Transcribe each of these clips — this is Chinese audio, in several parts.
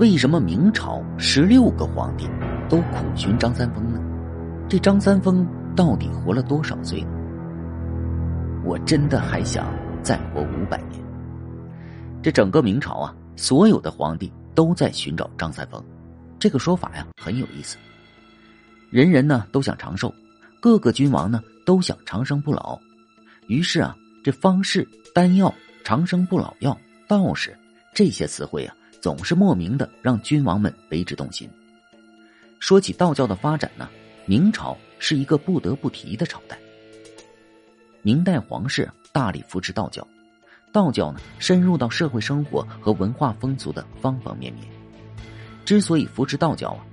为什么明朝十六个皇帝都苦寻张三丰呢？这张三丰到底活了多少岁？我真的还想再活五百年。这整个明朝啊，所有的皇帝都在寻找张三丰，这个说法呀很有意思。人人呢都想长寿，各个君王呢都想长生不老，于是啊，这方士、丹药、长生不老药、道士这些词汇啊，总是莫名的让君王们为之动心。说起道教的发展呢，明朝是一个不得不提的朝代。明代皇室大力扶持道教，道教呢深入到社会生活和文化风俗的方方面面。之所以扶持道教啊。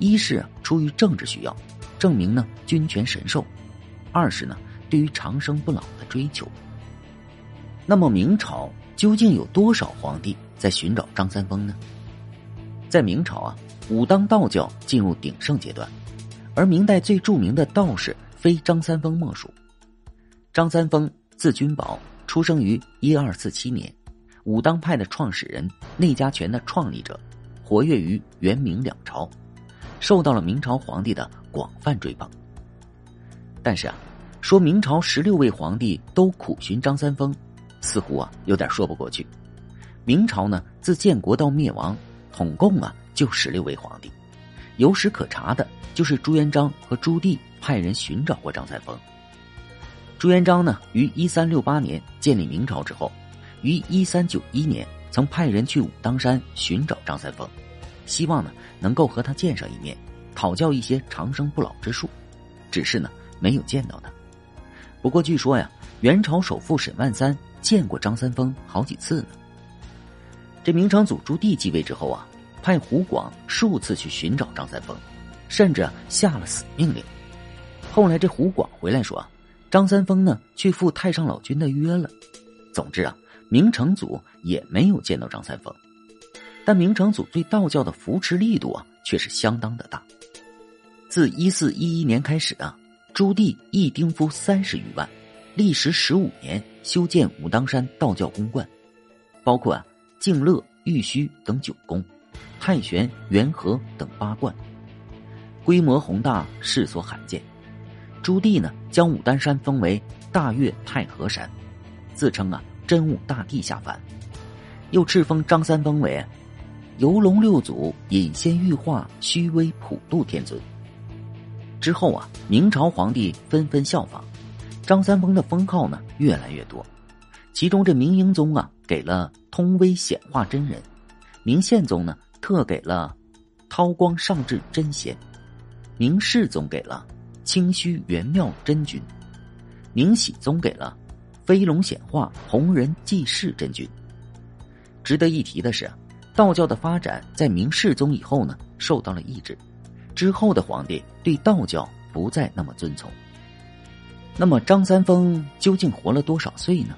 一是出于政治需要，证明呢君权神授；二是呢对于长生不老的追求。那么明朝究竟有多少皇帝在寻找张三丰呢？在明朝啊，武当道教进入鼎盛阶段，而明代最著名的道士非张三丰莫属。张三丰字君宝，出生于一二四七年，武当派的创始人，内家拳的创立者，活跃于元明两朝。受到了明朝皇帝的广泛追捧，但是啊，说明朝十六位皇帝都苦寻张三丰，似乎啊有点说不过去。明朝呢，自建国到灭亡，统共啊就十六位皇帝，有史可查的就是朱元璋和朱棣派人寻找过张三丰。朱元璋呢，于一三六八年建立明朝之后，于一三九一年曾派人去武当山寻找张三丰。希望呢能够和他见上一面，讨教一些长生不老之术，只是呢没有见到他。不过据说呀，元朝首富沈万三见过张三丰好几次呢。这明成祖朱棣继位之后啊，派胡广数次去寻找张三丰，甚至下了死命令。后来这胡广回来说，张三丰呢去赴太上老君的约了。总之啊，明成祖也没有见到张三丰。但明成祖对道教的扶持力度啊，却是相当的大。自一四一一年开始啊，朱棣一丁夫三十余万，历时十五年修建武当山道教宫观，包括啊静乐、玉虚等九宫，太玄、元和等八观，规模宏大，世所罕见。朱棣呢，将武当山封为大岳太和山，自称啊真武大帝下凡，又敕封张三丰为。游龙六祖隐仙玉化，虚微普度天尊。之后啊，明朝皇帝纷纷效仿，张三丰的封号呢越来越多。其中这明英宗啊给了通威显化真人，明宪宗呢特给了韬光上智真贤，明世宗给了清虚元妙真君，明熹宗给了飞龙显化弘仁济世真君。值得一提的是。道教的发展在明世宗以后呢，受到了抑制，之后的皇帝对道教不再那么遵从。那么张三丰究竟活了多少岁呢？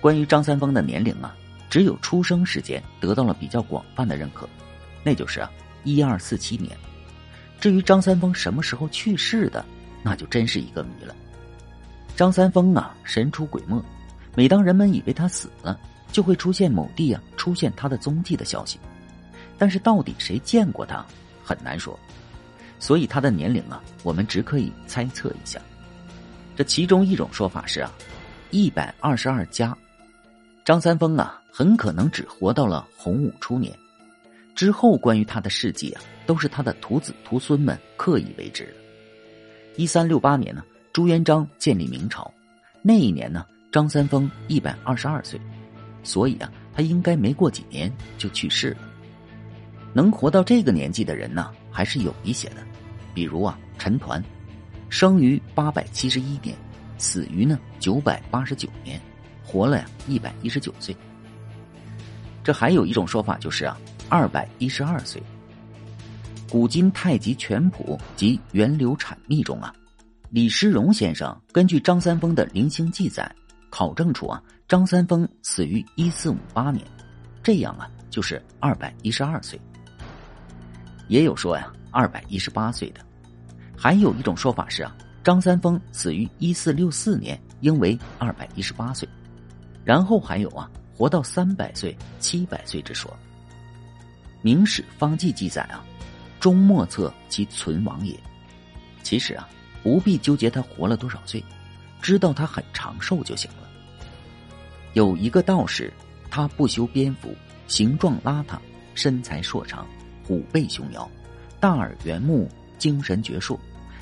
关于张三丰的年龄啊，只有出生时间得到了比较广泛的认可，那就是啊一二四七年。至于张三丰什么时候去世的，那就真是一个谜了。张三丰啊神出鬼没，每当人们以为他死了。就会出现某地啊出现他的踪迹的消息，但是到底谁见过他很难说，所以他的年龄啊我们只可以猜测一下。这其中一种说法是啊，一百二十二加，张三丰啊很可能只活到了洪武初年，之后关于他的事迹啊都是他的徒子徒孙们刻意为之的。一三六八年呢，朱元璋建立明朝，那一年呢张三丰一百二十二岁。所以啊，他应该没过几年就去世了。能活到这个年纪的人呢，还是有一些的，比如啊，陈抟，生于八百七十一年，死于呢九百八十九年，活了呀一百一十九岁。这还有一种说法就是啊，二百一十二岁。古今太极拳谱及源流阐秘中啊，李师荣先生根据张三丰的零星记载，考证出啊。张三丰死于一四五八年，这样啊就是二百一十二岁。也有说呀二百一十八岁的，还有一种说法是啊张三丰死于一四六四年，应为二百一十八岁。然后还有啊活到三百岁、七百岁之说。明史方记》记载啊，终莫测其存亡也。其实啊，不必纠结他活了多少岁，知道他很长寿就行了。有一个道士，他不修边幅，形状邋遢，身材硕长，虎背熊腰，大耳圆目，精神矍铄，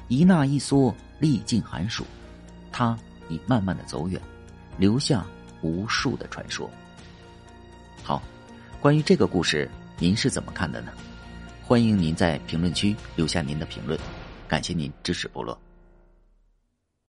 一纳一缩，历尽寒暑。他已慢慢的走远，留下无数的传说。好，关于这个故事，您是怎么看的呢？欢迎您在评论区留下您的评论。感谢您支持部落。